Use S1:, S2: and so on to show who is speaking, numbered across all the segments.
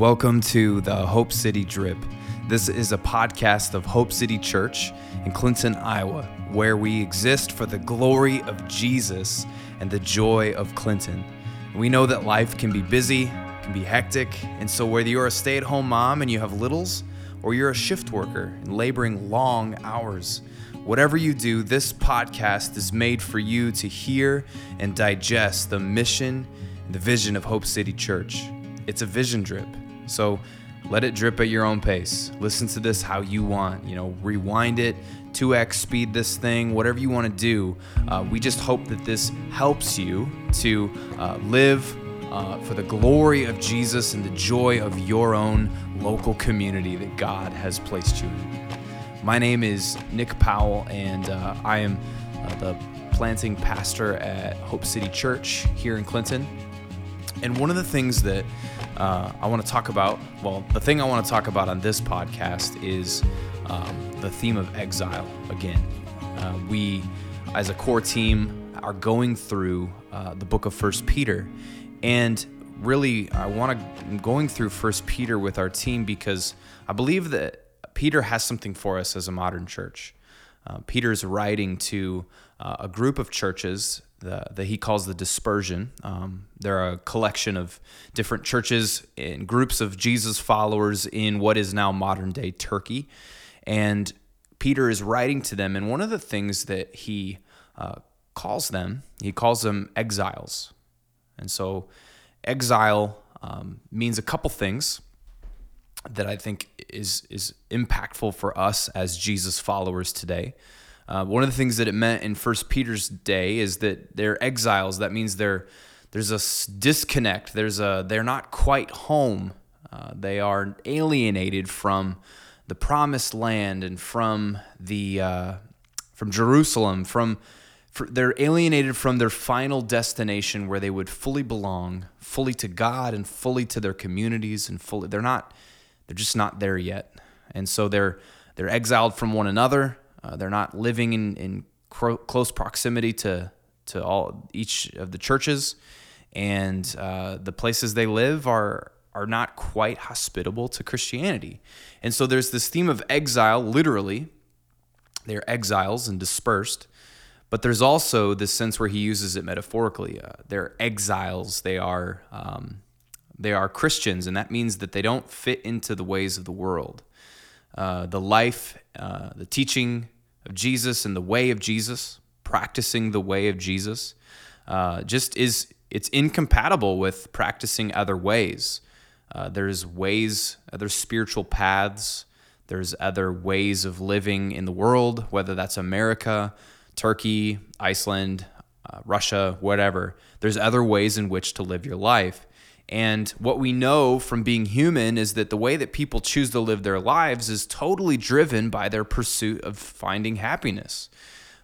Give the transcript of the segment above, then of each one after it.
S1: Welcome to the Hope City Drip. This is a podcast of Hope City Church in Clinton, Iowa, where we exist for the glory of Jesus and the joy of Clinton. We know that life can be busy, can be hectic, and so whether you're a stay at home mom and you have littles, or you're a shift worker and laboring long hours, whatever you do, this podcast is made for you to hear and digest the mission the vision of Hope City Church. It's a vision drip. So let it drip at your own pace. Listen to this how you want. You know, rewind it, 2x speed this thing, whatever you want to do. Uh, we just hope that this helps you to uh, live uh, for the glory of Jesus and the joy of your own local community that God has placed you in. My name is Nick Powell, and uh, I am uh, the planting pastor at Hope City Church here in Clinton. And one of the things that uh, I want to talk about, well, the thing I want to talk about on this podcast is um, the theme of exile again. Uh, we, as a core team, are going through uh, the book of First Peter, and really, I want to going through First Peter with our team because I believe that Peter has something for us as a modern church. Uh, Peter's writing to uh, a group of churches that, that he calls the dispersion. Um, they're a collection of different churches and groups of Jesus followers in what is now modern day Turkey. And Peter is writing to them, and one of the things that he uh, calls them, he calls them exiles. And so, exile um, means a couple things that I think is is impactful for us as Jesus followers today. Uh, one of the things that it meant in First Peter's day is that they're exiles. That means they're there's a disconnect. There's a they're not quite home. Uh, they are alienated from the promised land and from the uh, from Jerusalem. From for, they're alienated from their final destination where they would fully belong, fully to God and fully to their communities and fully. They're not. They're just not there yet, and so they're they're exiled from one another. Uh, they're not living in, in cro- close proximity to, to all each of the churches, and uh, the places they live are are not quite hospitable to Christianity. And so there's this theme of exile, literally. They're exiles and dispersed. But there's also this sense where he uses it metaphorically. Uh, they're exiles. They are um, they are Christians, and that means that they don't fit into the ways of the world. Uh, the life, uh, the teaching of Jesus and the way of Jesus, practicing the way of Jesus, uh, just is it's incompatible with practicing other ways. Uh, there's ways, other spiritual paths. There's other ways of living in the world, whether that's America, Turkey, Iceland, uh, Russia, whatever. There's other ways in which to live your life. And what we know from being human is that the way that people choose to live their lives is totally driven by their pursuit of finding happiness.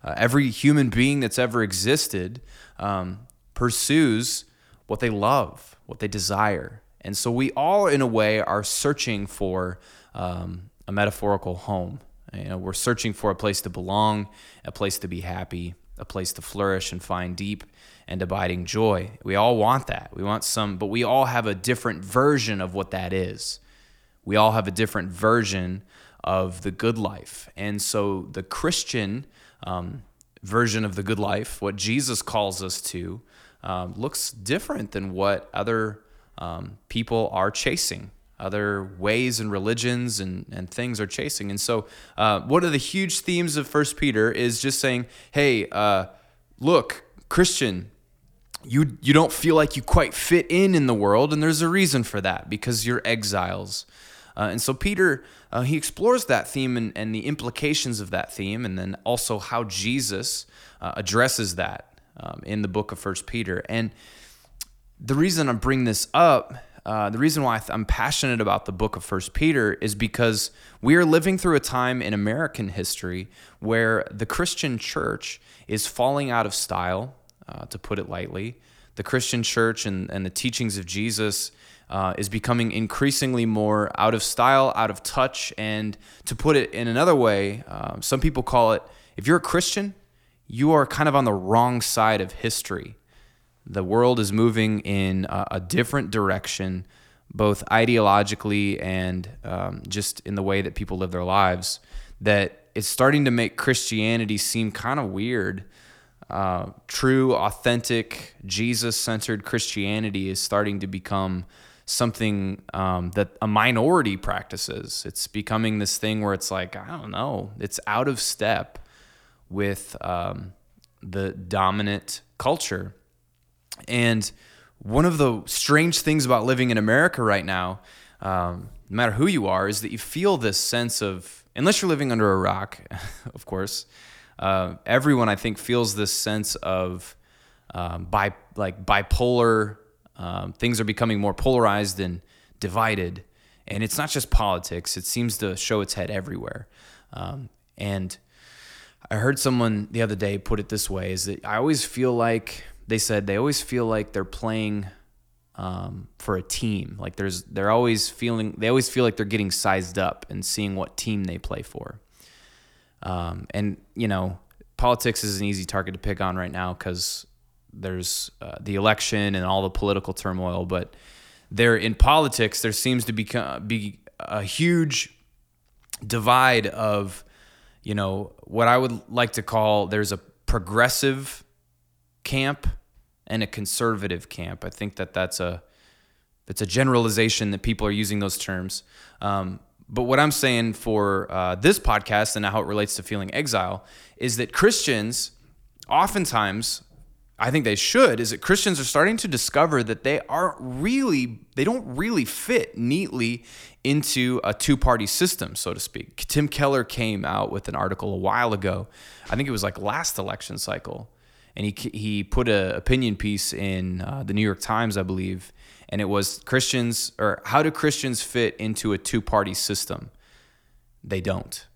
S1: Uh, every human being that's ever existed um, pursues what they love, what they desire. And so we all, in a way, are searching for um, a metaphorical home. You know, we're searching for a place to belong, a place to be happy, a place to flourish and find deep and abiding joy. We all want that. We want some, but we all have a different version of what that is. We all have a different version of the good life. And so the Christian um, version of the good life, what Jesus calls us to, um, looks different than what other um, people are chasing other ways and religions and, and things are chasing. And so, uh, one of the huge themes of First Peter is just saying, hey, uh, look, Christian, you you don't feel like you quite fit in in the world, and there's a reason for that because you're exiles. Uh, and so Peter uh, he explores that theme and, and, the implications of that theme, and then also how Jesus uh, addresses that um, in the book of First Peter. And the reason I bring this up, uh, the reason why I'm passionate about the book of First Peter is because we are living through a time in American history where the Christian church is falling out of style uh, to put it lightly. The Christian church and, and the teachings of Jesus uh, is becoming increasingly more out of style, out of touch. And to put it in another way, uh, some people call it if you're a Christian, you are kind of on the wrong side of history. The world is moving in a, a different direction, both ideologically and um, just in the way that people live their lives, that it's starting to make Christianity seem kind of weird. Uh, true, authentic, Jesus centered Christianity is starting to become something um, that a minority practices. It's becoming this thing where it's like, I don't know, it's out of step with um, the dominant culture. And one of the strange things about living in America right now, um, no matter who you are, is that you feel this sense of, unless you're living under a rock, of course, uh, everyone I think feels this sense of um, bi- like bipolar. Um, things are becoming more polarized and divided, and it's not just politics. It seems to show its head everywhere. Um, and I heard someone the other day put it this way: is that I always feel like they said they always feel like they're playing um, for a team. Like there's they're always feeling they always feel like they're getting sized up and seeing what team they play for. Um, and you know, politics is an easy target to pick on right now because there's uh, the election and all the political turmoil. But there in politics, there seems to become be a huge divide of you know what I would like to call there's a progressive camp and a conservative camp. I think that that's a it's a generalization that people are using those terms. Um, but what I'm saying for uh, this podcast and how it relates to feeling exile is that Christians, oftentimes, I think they should, is that Christians are starting to discover that they aren't really, they don't really fit neatly into a two party system, so to speak. Tim Keller came out with an article a while ago. I think it was like last election cycle and he he put an opinion piece in uh, the New York Times, I believe, and it was Christians or how do Christians fit into a two party system? They don't,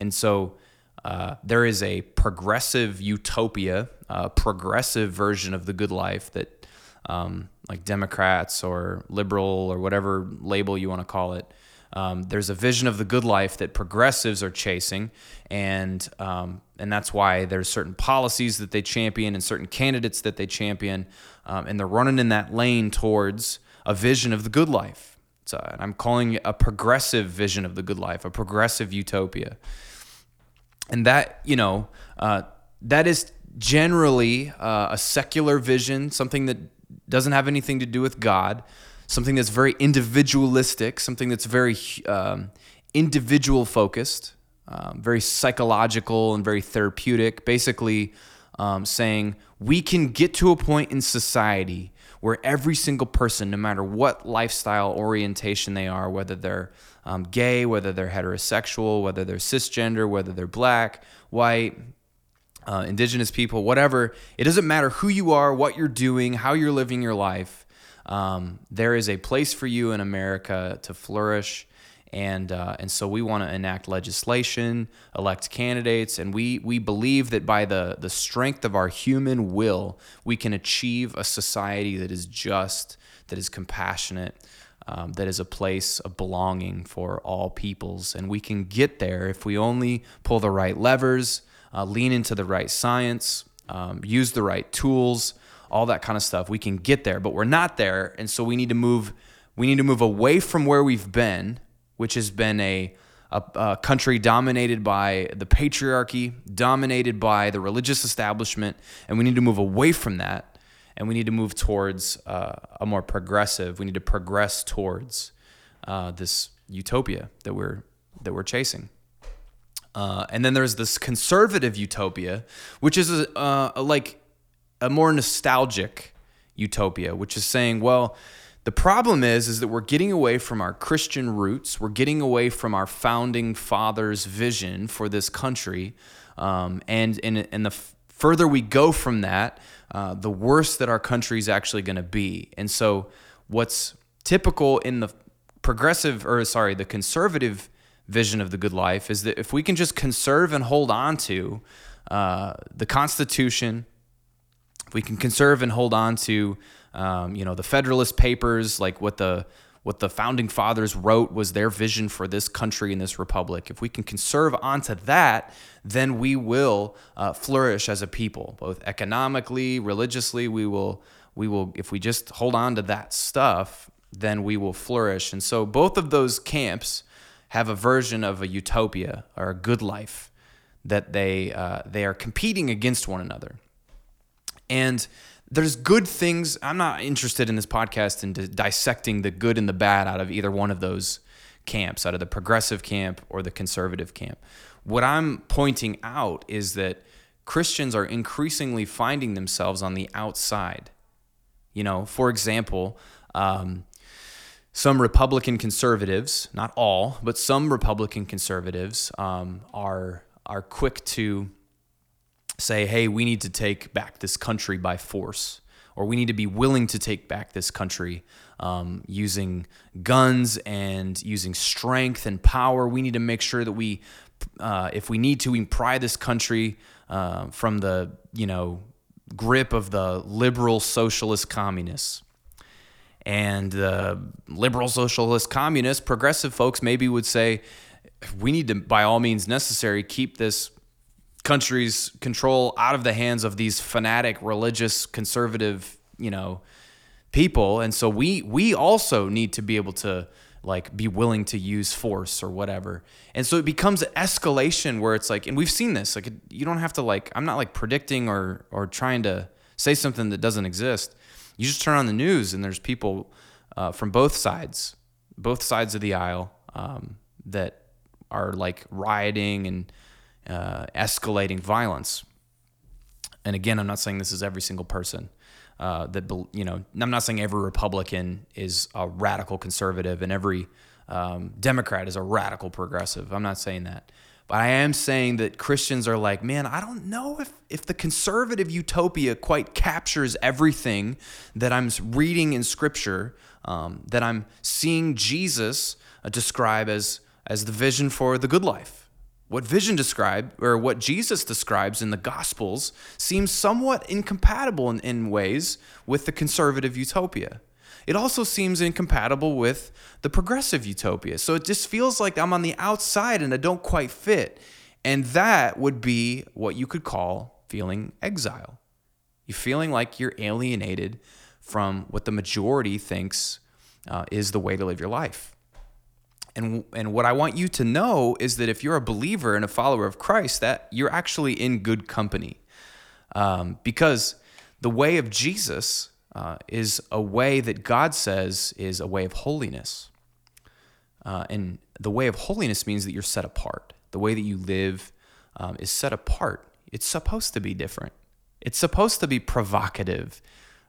S1: and so. Uh, there is a progressive utopia, a progressive version of the good life that, um, like Democrats or liberal or whatever label you want to call it, um, there's a vision of the good life that progressives are chasing, and um, and that's why there's certain policies that they champion and certain candidates that they champion, um, and they're running in that lane towards a vision of the good life. So I'm calling it a progressive vision of the good life, a progressive utopia, and that you know uh, that is generally uh, a secular vision, something that doesn't have anything to do with God something that's very individualistic, something that's very um, individual focused, um, very psychological and very therapeutic. Basically, um, saying we can get to a point in society where every single person, no matter what lifestyle orientation they are, whether they're um, gay, whether they're heterosexual, whether they're cisgender, whether they're black, white, uh, indigenous people, whatever, it doesn't matter who you are, what you're doing, how you're living your life um, there is a place for you in America to flourish. And, uh, and so we want to enact legislation, elect candidates, and we, we believe that by the, the strength of our human will, we can achieve a society that is just, that is compassionate, um, that is a place of belonging for all peoples. And we can get there if we only pull the right levers, uh, lean into the right science, um, use the right tools, all that kind of stuff. We can get there, but we're not there, and so we need to move. We need to move away from where we've been, which has been a a, a country dominated by the patriarchy, dominated by the religious establishment, and we need to move away from that, and we need to move towards uh, a more progressive. We need to progress towards uh, this utopia that we're that we're chasing. Uh, and then there's this conservative utopia, which is a, uh, like a more nostalgic utopia, which is saying, well, the problem is is that we're getting away from our Christian roots. We're getting away from our founding fathers' vision for this country, um, and and and the further we go from that, uh, the worse that our country is actually going to be. And so, what's typical in the progressive, or sorry, the conservative vision of the good life is that if we can just conserve and hold on to uh, the Constitution, we can conserve and hold on to, um, you know, the Federalist Papers, like what the what the founding fathers wrote was their vision for this country and this republic. If we can conserve onto that, then we will uh, flourish as a people, both economically, religiously. We will, we will, if we just hold on to that stuff, then we will flourish. And so both of those camps have a version of a utopia or a good life that they uh, they are competing against one another. And there's good things. I'm not interested in this podcast in dissecting the good and the bad out of either one of those camps, out of the progressive camp or the conservative camp. What I'm pointing out is that Christians are increasingly finding themselves on the outside. You know, for example, um, some Republican conservatives, not all, but some Republican conservatives um, are are quick to say, hey, we need to take back this country by force, or we need to be willing to take back this country um, using guns and using strength and power. We need to make sure that we, uh, if we need to, we pry this country uh, from the, you know, grip of the liberal socialist communists. And the liberal socialist communists, progressive folks maybe would say, we need to, by all means necessary, keep this country's control out of the hands of these fanatic religious conservative you know people. And so we we also need to be able to like be willing to use force or whatever. And so it becomes an escalation where it's like and we've seen this like you don't have to like i'm not like predicting or or trying to say something that doesn't exist. You just turn on the news and there's people uh, from both sides both sides of the aisle um, that are like rioting and uh, escalating violence. And again, I'm not saying this is every single person. Uh, that you know, I'm not saying every Republican is a radical conservative and every um, Democrat is a radical progressive. I'm not saying that, but I am saying that Christians are like, man, I don't know if if the conservative utopia quite captures everything that I'm reading in Scripture, um, that I'm seeing Jesus uh, describe as as the vision for the good life what vision described, or what Jesus describes in the Gospels, seems somewhat incompatible in, in ways with the conservative utopia. It also seems incompatible with the progressive utopia. So it just feels like I'm on the outside and I don't quite fit. And that would be what you could call feeling exile. You're feeling like you're alienated from what the majority thinks uh, is the way to live your life. And, and what I want you to know is that if you're a believer and a follower of Christ, that you're actually in good company. Um, because the way of Jesus uh, is a way that God says is a way of holiness. Uh, and the way of holiness means that you're set apart. The way that you live um, is set apart. It's supposed to be different, it's supposed to be provocative.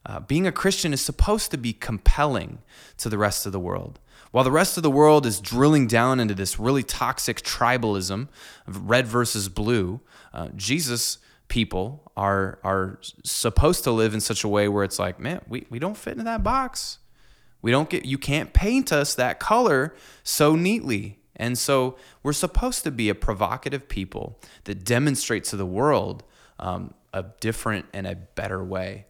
S1: Uh, being a Christian is supposed to be compelling to the rest of the world. While the rest of the world is drilling down into this really toxic tribalism of red versus blue, uh, Jesus people are are supposed to live in such a way where it's like, man, we, we don't fit into that box. We don't get you can't paint us that color so neatly. And so we're supposed to be a provocative people that demonstrates to the world um, a different and a better way.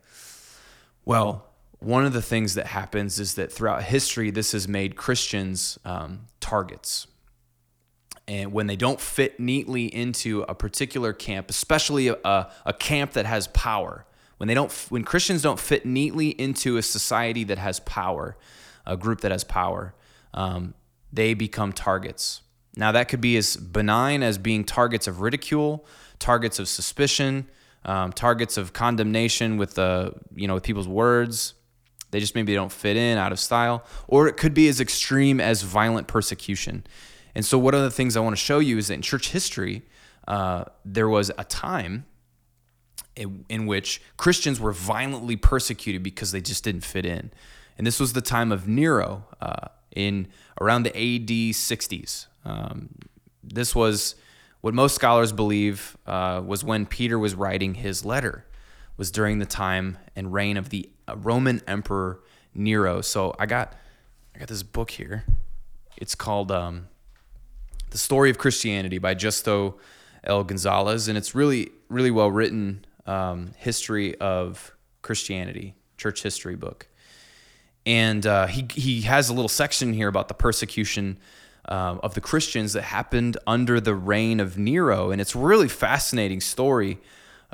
S1: Well, one of the things that happens is that throughout history, this has made Christians um, targets. And when they don't fit neatly into a particular camp, especially a, a camp that has power, when they don't, when Christians don't fit neatly into a society that has power, a group that has power, um, they become targets. Now that could be as benign as being targets of ridicule, targets of suspicion, um, targets of condemnation with the you know with people's words, they just maybe don't fit in, out of style. Or it could be as extreme as violent persecution. And so, one of the things I want to show you is that in church history, uh, there was a time in, in, which Christians were violently persecuted because they just didn't fit in. And this was the time of Nero uh, in around the AD 60s. Um, this was what most scholars believe uh, was when Peter was writing his letter was during the time and reign of the uh, Roman Emperor Nero. So I got I got this book here. It's called um, "The Story of Christianity" by Justo L. Gonzalez, and it's really really well written um, history of Christianity, church history book. and uh, he he has a little section here about the persecution um, of the Christians that happened under the reign of Nero, and it's a really fascinating story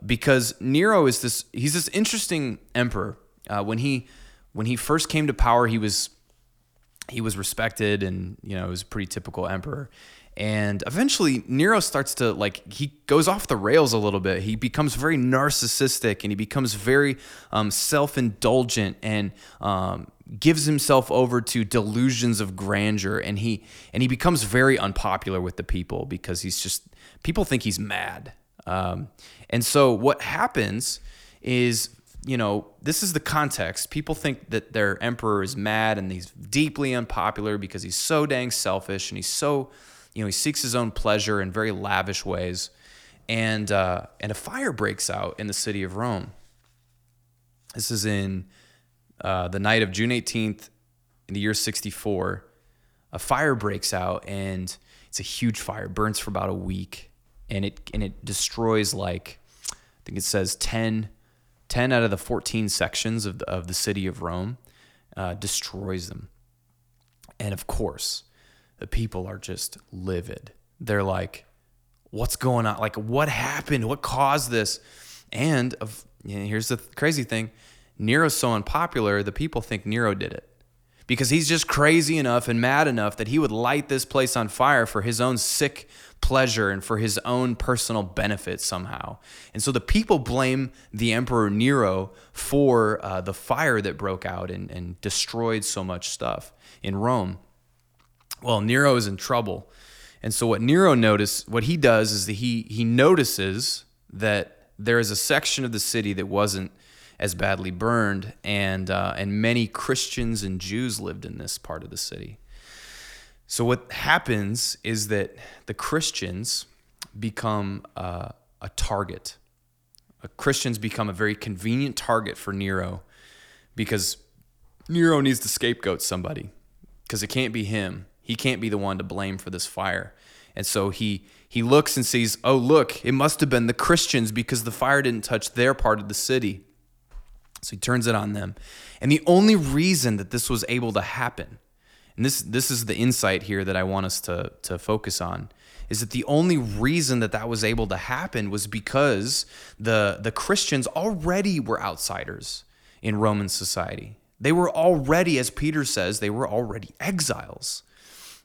S1: because Nero is this he's this interesting emperor. Uh, when he when he first came to power, he was he was respected, and you know, was a pretty typical emperor. And eventually, Nero starts to like, he goes off the rails a little bit. He becomes very narcissistic and he becomes very um, self indulgent and um, gives himself over to delusions of grandeur. And he, and he becomes very unpopular with the people because he's just, people think he's mad. Um, and so what happens is you know, this is the context. People think that their emperor is mad and he's deeply unpopular because he's so dang selfish and he's so you know, he seeks his own pleasure in very lavish ways. And, uh, and a fire breaks out in the city of Rome. This is in uh, the night of June 18th in the year 64. A fire breaks out and it's a huge fire, burns for about a week. And it, and it destroys like, I think it says 10, 10 out of the 14 sections of the, of the city of Rome, uh, destroys them. And of course, the people are just livid. They're like, what's going on? Like, what happened? What caused this? And of, you know, here's the crazy thing Nero's so unpopular, the people think Nero did it because he's just crazy enough and mad enough that he would light this place on fire for his own sick pleasure and for his own personal benefit somehow. And so the people blame the Emperor Nero for uh, the fire that broke out and, and destroyed so much stuff in Rome well, Nero is in trouble. And so what Nero notice, what he does is that he he notices that there is a section of the city that wasn't as badly burned, and uh, and many Christians and Jews lived in this part of the city. So what happens is that the Christians become uh, a target. Uh, Christians become a very convenient target for Nero because Nero needs to scapegoat somebody because it can't be him. He can't be the one to blame for this fire. And so he he looks and sees, "Oh, look, it must have been the Christians because the fire didn't touch their part of the city." So he turns it on them. And the only reason that this was able to happen, and this this is the insight here that I want us to to focus on, is that the only reason that that was able to happen was because the the Christians already were outsiders in Roman society. They were already, as Peter says, they were already exiles.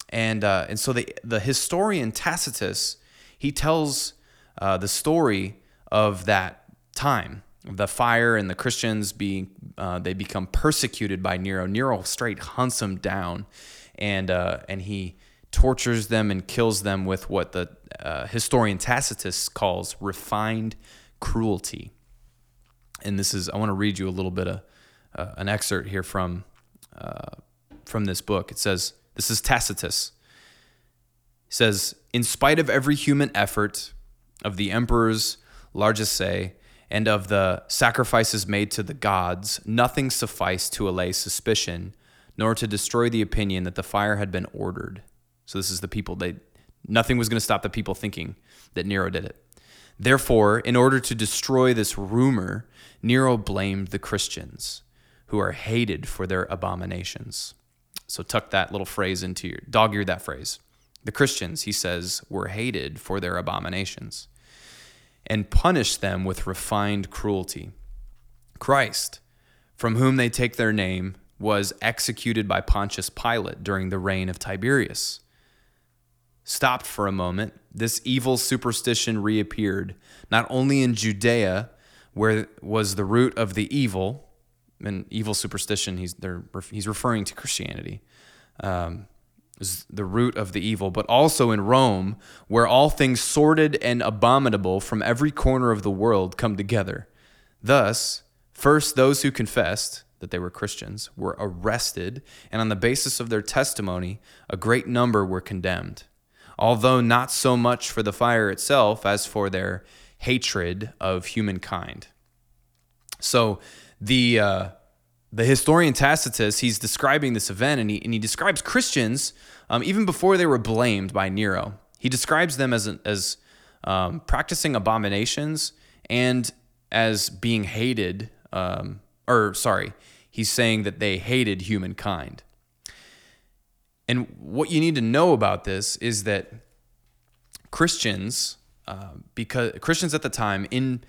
S1: And, uh, and so the, the historian Tacitus, he tells uh, the story of that time, the fire and the Christians being, uh, they become persecuted by Nero. Nero straight hunts them down and, uh, and he tortures them and kills them with what the uh, historian Tacitus calls refined cruelty. And this is, I want to read you a little bit of uh, an excerpt here from, from this book. It says, this is Tacitus. He says, In spite of every human effort of the emperor's largesse and of the sacrifices made to the gods, nothing sufficed to allay suspicion, nor to destroy the opinion that the fire had been ordered. So this is the people they nothing was going to stop the people thinking that Nero did it. Therefore, in order to destroy this rumor, Nero blamed the Christians, who are hated for their abominations. So tuck that little phrase into your dog ear that phrase. The Christians, he says, were hated for their abominations and punish them with refined cruelty. Christ, from whom they take their name, was executed by Pontius Pilate during the reign of Tiberius. Stopped for a moment, this evil superstition reappeared, not only in Judea, where was the root of the evil, and evil superstition, he's, he's referring to Christianity, um, is the root of the evil, but also in Rome, where all things sordid and abominable from every corner of the world come together. Thus, first those who confessed that they were Christians were arrested, and on the basis of their testimony, a great number were condemned, although not so much for the fire itself as for their hatred of humankind. So, the uh, the historian Tacitus he's describing this event and he and he describes Christians um, even before they were blamed by Nero. He describes them as as um, practicing abominations and as being hated. Um, or sorry, He's saying that they hated humankind. And what you need to know about this is that Christians, uh, because Christians at the time, in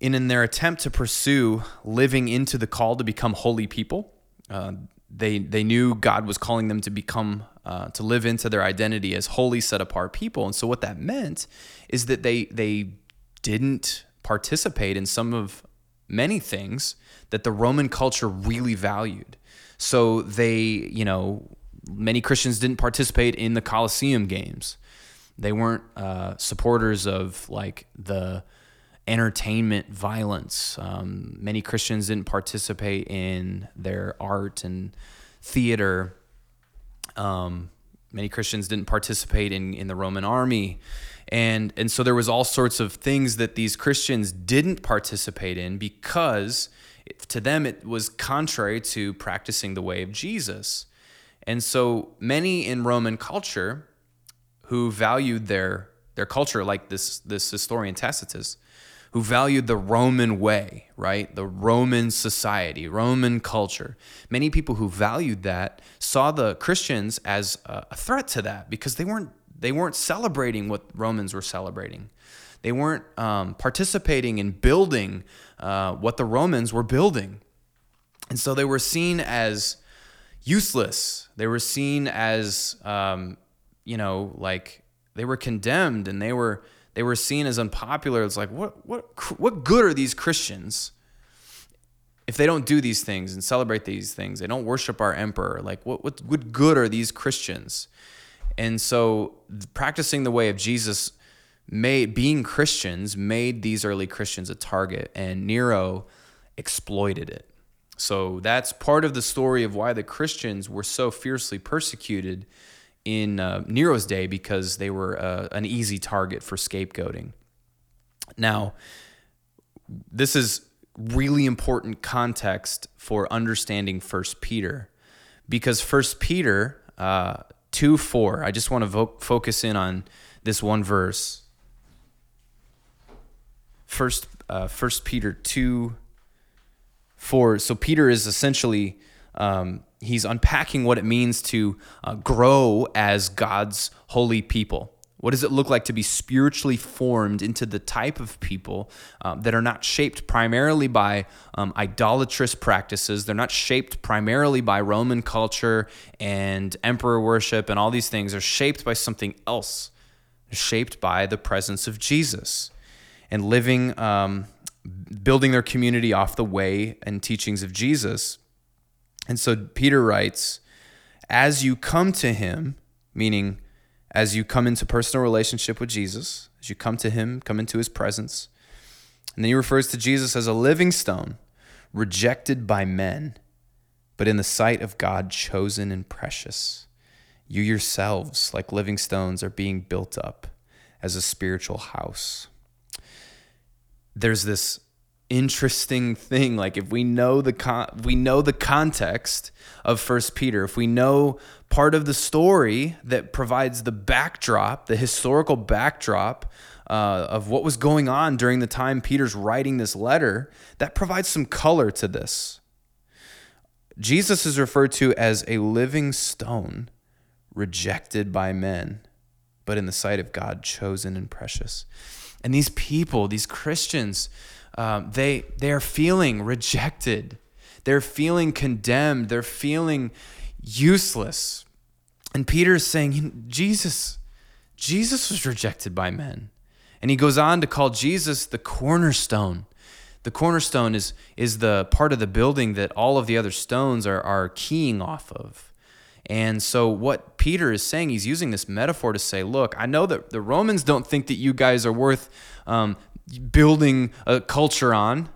S1: in in their attempt to pursue living into the call to become holy people, uh, they they knew God was calling them to become uh, to live into their identity as holy, set apart people. And so what that meant is that they they didn't participate in some of many things that the Roman culture really valued. So they, you know, many Christians didn't participate in the Colosseum games. They weren't uh, supporters of like the entertainment violence. Um, many Christians didn't participate in their art and theater. Um, many Christians didn't participate in, in the Roman army. And, and so there was all sorts of things that these Christians didn't participate in because to them it was contrary to practicing the way of Jesus. And so many in Roman culture who valued their their culture, like this this historian Tacitus, who valued the Roman way, right? The Roman society, Roman culture. Many people who valued that saw the Christians as a threat to that because they weren't they weren't celebrating what Romans were celebrating. They weren't um, participating in building uh, what the Romans were building, and so they were seen as useless. They were seen as um, you know like they were condemned and they were they were seen as unpopular. It's like what what what good are these Christians if they don't do these things and celebrate these things? They don't worship our emperor. Like what what what good are these Christians? And so practicing the way of Jesus made being Christians made these early Christians a target and Nero exploited it. So that's part of the story of why the Christians were so fiercely persecuted in uh, Nero's day because they were uh, an easy target for scapegoating. Now, this is really important context for understanding First Peter because First Peter uh, 2 4, I just want to vo- focus in on this one verse. First, uh, First Peter 2 4. So Peter is essentially um, he's unpacking what it means to uh, grow as God's holy people. What does it look like to be spiritually formed into the type of people um, that are not shaped primarily by um, idolatrous practices? They're not shaped primarily by Roman culture and emperor worship and all these things. They're shaped by something else. They're shaped by the presence of Jesus and living, um, building their community off the way and teachings of Jesus. And so Peter writes, as you come to him, meaning as you come into personal relationship with Jesus, as you come to him, come into his presence. And then he refers to Jesus as a living stone, rejected by men, but in the sight of God, chosen and precious. You yourselves, like living stones, are being built up as a spiritual house. There's this interesting thing. Like if we know the con- we know the context of first peter if we know part of the story that provides the backdrop the historical backdrop uh, of what was going on during the time peter's writing this letter that provides some color to this. Jesus is referred to as a living stone rejected by men but in the sight of god chosen and precious. And these people these christians um, they they are feeling rejected. They're feeling condemned. They're feeling useless. And peter's saying jesus jesus was rejected by men. And he goes on to call jesus the cornerstone. The cornerstone is is the part of the building that all of the other stones are are keying off of. And so, what Peter is saying, he's using this metaphor to say, look, I know that the Romans don't think that you guys are worth um, building a culture on.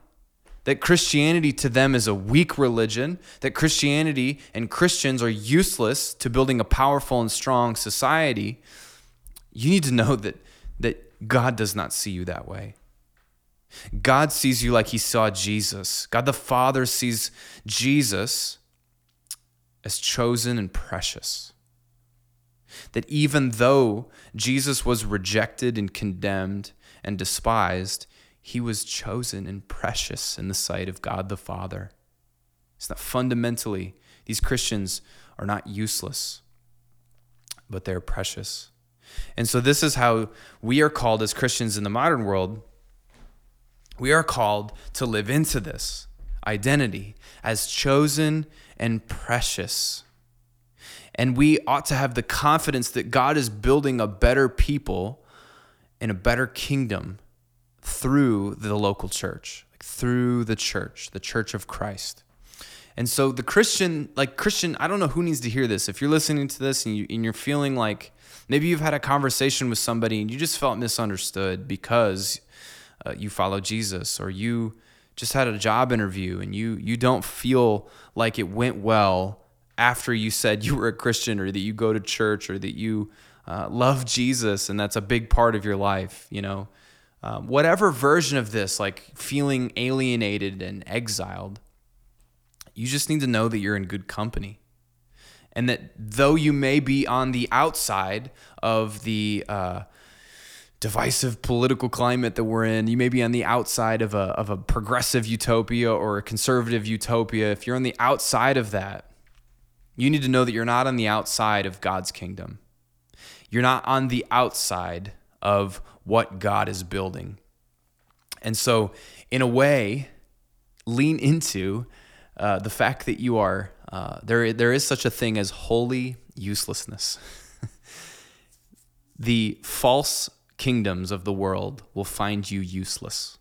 S1: That Christianity to them is a weak religion, that Christianity and Christians are useless to building a powerful and strong society. You need to know that, that God does not see you that way. God sees you like he saw Jesus. God the Father sees Jesus as chosen and precious. That even though Jesus was rejected and condemned and despised, he was chosen and precious in the sight of God the Father. It's not fundamentally these Christians are not useless, but they're precious. And so, this is how we are called as Christians in the modern world. We are called to live into this identity as chosen and precious. And we ought to have the confidence that God is building a better people and a better kingdom through the local church, like through the church, the church of Christ. And so the Christian, like Christian, I don't know who needs to hear this. If you're listening to this and, you, and you're feeling like maybe you've had a conversation with somebody and you just felt misunderstood because uh, you follow Jesus or you just had a job interview and you you don't feel like it went well after you said you were a Christian or that you go to church or that you uh, love Jesus and that's a big part of your life, you know. Um, whatever version of this, like feeling alienated and exiled, you just need to know that you're in good company. And that though you may be on the outside of the uh, divisive political climate that we're in, you may be on the outside of a, of a progressive utopia or a conservative utopia. If you're on the outside of that, you need to know that you're not on the outside of God's kingdom. You're not on the outside of what God is building. And so, in a way, lean into uh, the fact that you are uh, there. There is such a thing as holy uselessness. the false kingdoms of the world will find you useless.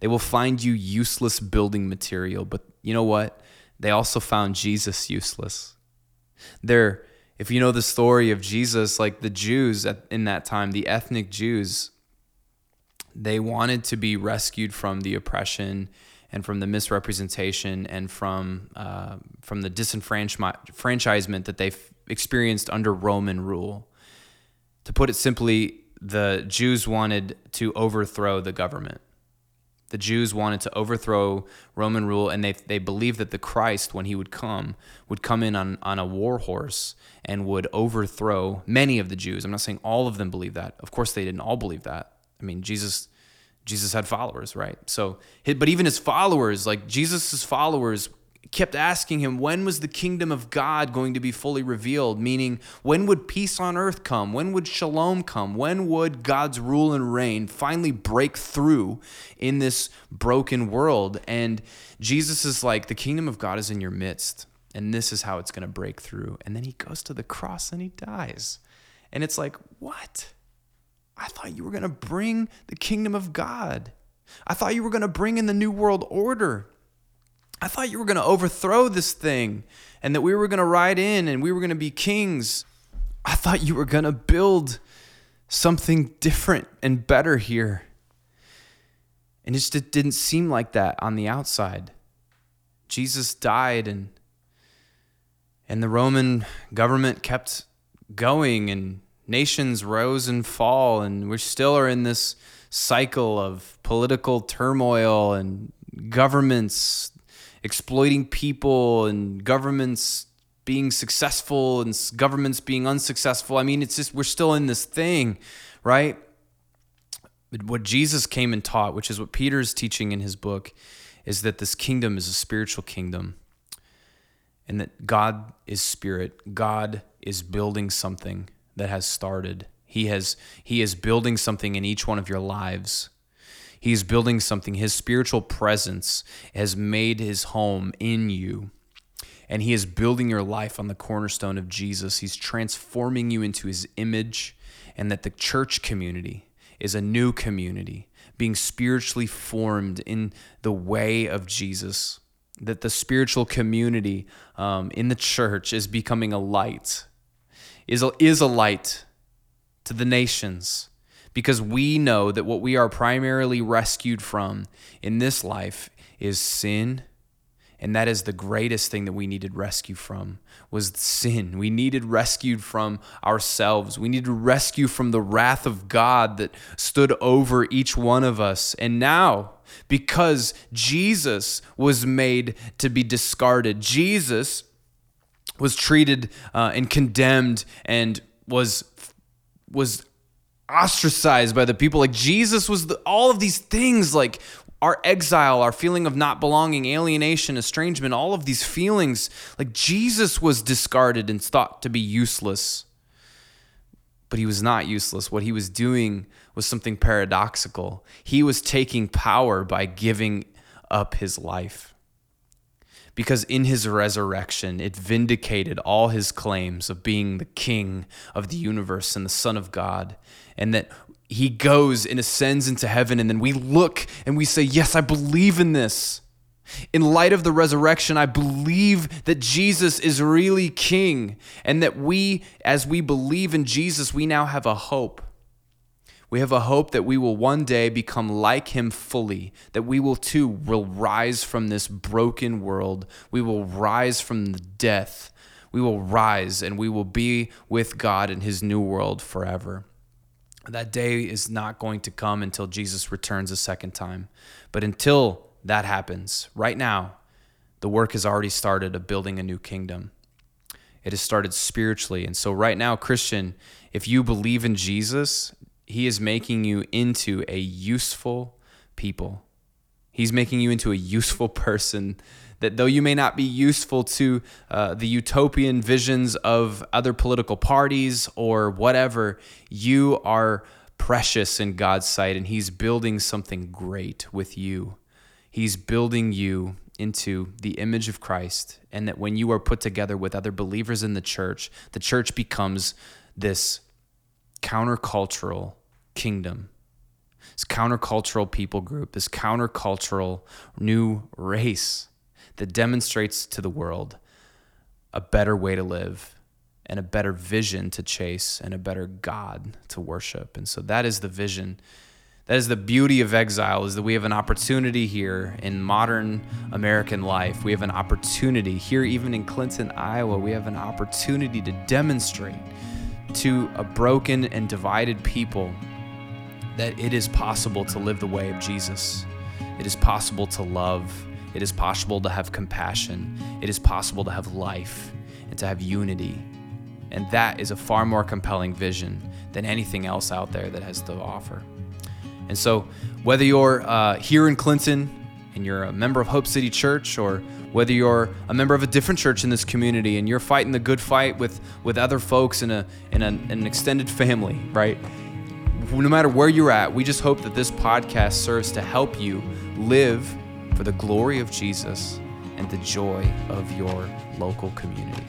S1: They will find you useless building material. But you know what? They also found Jesus useless. They're if you know the story of Jesus, like the Jews at, in that time, the ethnic Jews, they wanted to be rescued from the oppression and from the misrepresentation and from uh, from the disenfranchisement that they experienced under Roman rule. To put it simply, the Jews wanted to overthrow the government. The Jews wanted to overthrow Roman rule, and they, they believed that the Christ, when he would come, would come in on, on a war horse and would overthrow many of the Jews. I'm not saying all of them believe that. Of course, they didn't all believe that. I mean, Jesus Jesus had followers, right? So, but even his followers, like Jesus's followers, kept asking him, when was the kingdom of God going to be fully revealed? Meaning, when would peace on earth come? When would shalom come? When would God's rule and reign finally break through in this broken world? And Jesus is like, the kingdom of God is in your midst, and this is how it's going to break through. And then he goes to the cross and he dies. And it's like, what? I thought you were going to bring the kingdom of God. I thought you were going to bring in the new world order. I thought you were going to overthrow this thing and that we were going to ride in and we were going to be kings. I thought you were going to build something different and better here. And it just didn't seem like that on the outside. Jesus died and and the Roman government kept going and nations rose and fall and we still are in this cycle of political turmoil and governments exploiting people and governments being successful and governments being unsuccessful. I mean, it's just we're still in this thing, right? What Jesus came and taught, which is what Peter's teaching in his book, is that this kingdom is a spiritual kingdom and that God is spirit. God is building something that has started. He has he is building something in each one of your lives. He's building something. His spiritual presence has made his home in you. And he is building your life on the cornerstone of Jesus. He's transforming you into his image, and that the church community is a new community, being spiritually formed in the way of Jesus. That the spiritual community um, in the church is becoming a light, is a, is a light to the nations because we know that what we are primarily rescued from in this life is sin and that is the greatest thing that we needed rescue from was sin. We needed rescued from ourselves. We needed rescue from the wrath of god that stood over each one of us. And now because jesus was made to be discarded jesus was treated uh, and condemned and was was ostracized by the people. Like Jesus was the, all of these things. Like our exile, our feeling of not belonging, alienation, estrangement, all of these feelings, like Jesus was discarded and thought to be useless. But he was not useless. What he was doing was something paradoxical. He was taking power by giving up his life. Because in his resurrection, it vindicated all his claims of being the king of the universe and the Son of God. And that he goes and ascends into heaven, and then we look and we say, Yes, I believe in this. In light of the resurrection, I believe that Jesus is really king, and that we, as we believe in Jesus, we now have a hope. We have a hope that we will one day become like him fully, that we will too will rise from this broken world. We will rise from the death. We will rise and we will be with God in his new world forever. That day is not going to come until Jesus returns a second time. But until that happens, right now, the work has already started of building a new kingdom. It has started spiritually. And so, right now, Christian, if you believe in Jesus, he is making you into a useful people. He's making you into a useful person that though you may not be useful to uh, the utopian visions of other political parties or whatever, you are precious in God's sight and He's building something great with you. He's building you into the image of Christ, and that when you are put together with other believers in the church, the church becomes this countercultural kingdom this countercultural people group, this countercultural new race that demonstrates to the world a better way to live and a better vision to chase and a better God to worship. And so that is the vision. That is the beauty of exile is that we have an opportunity here in modern American life. We have an opportunity here even in Clinton, Iowa. We have an opportunity to demonstrate to a broken and divided people that it is possible to live the way of Jesus. It is possible to love it is possible to have compassion. It is possible to have life and to have unity. And that is a far more compelling vision than anything else out there that has to offer. And so, whether you're uh, here in Clinton and you're a member of Hope City Church, or whether you're a member of a different church in this community and you're fighting the good fight with, with other folks in, a, in, a, in an extended family, right? No matter where you're at, we just hope that this podcast serves to help you live for the glory of Jesus and the joy of your local community.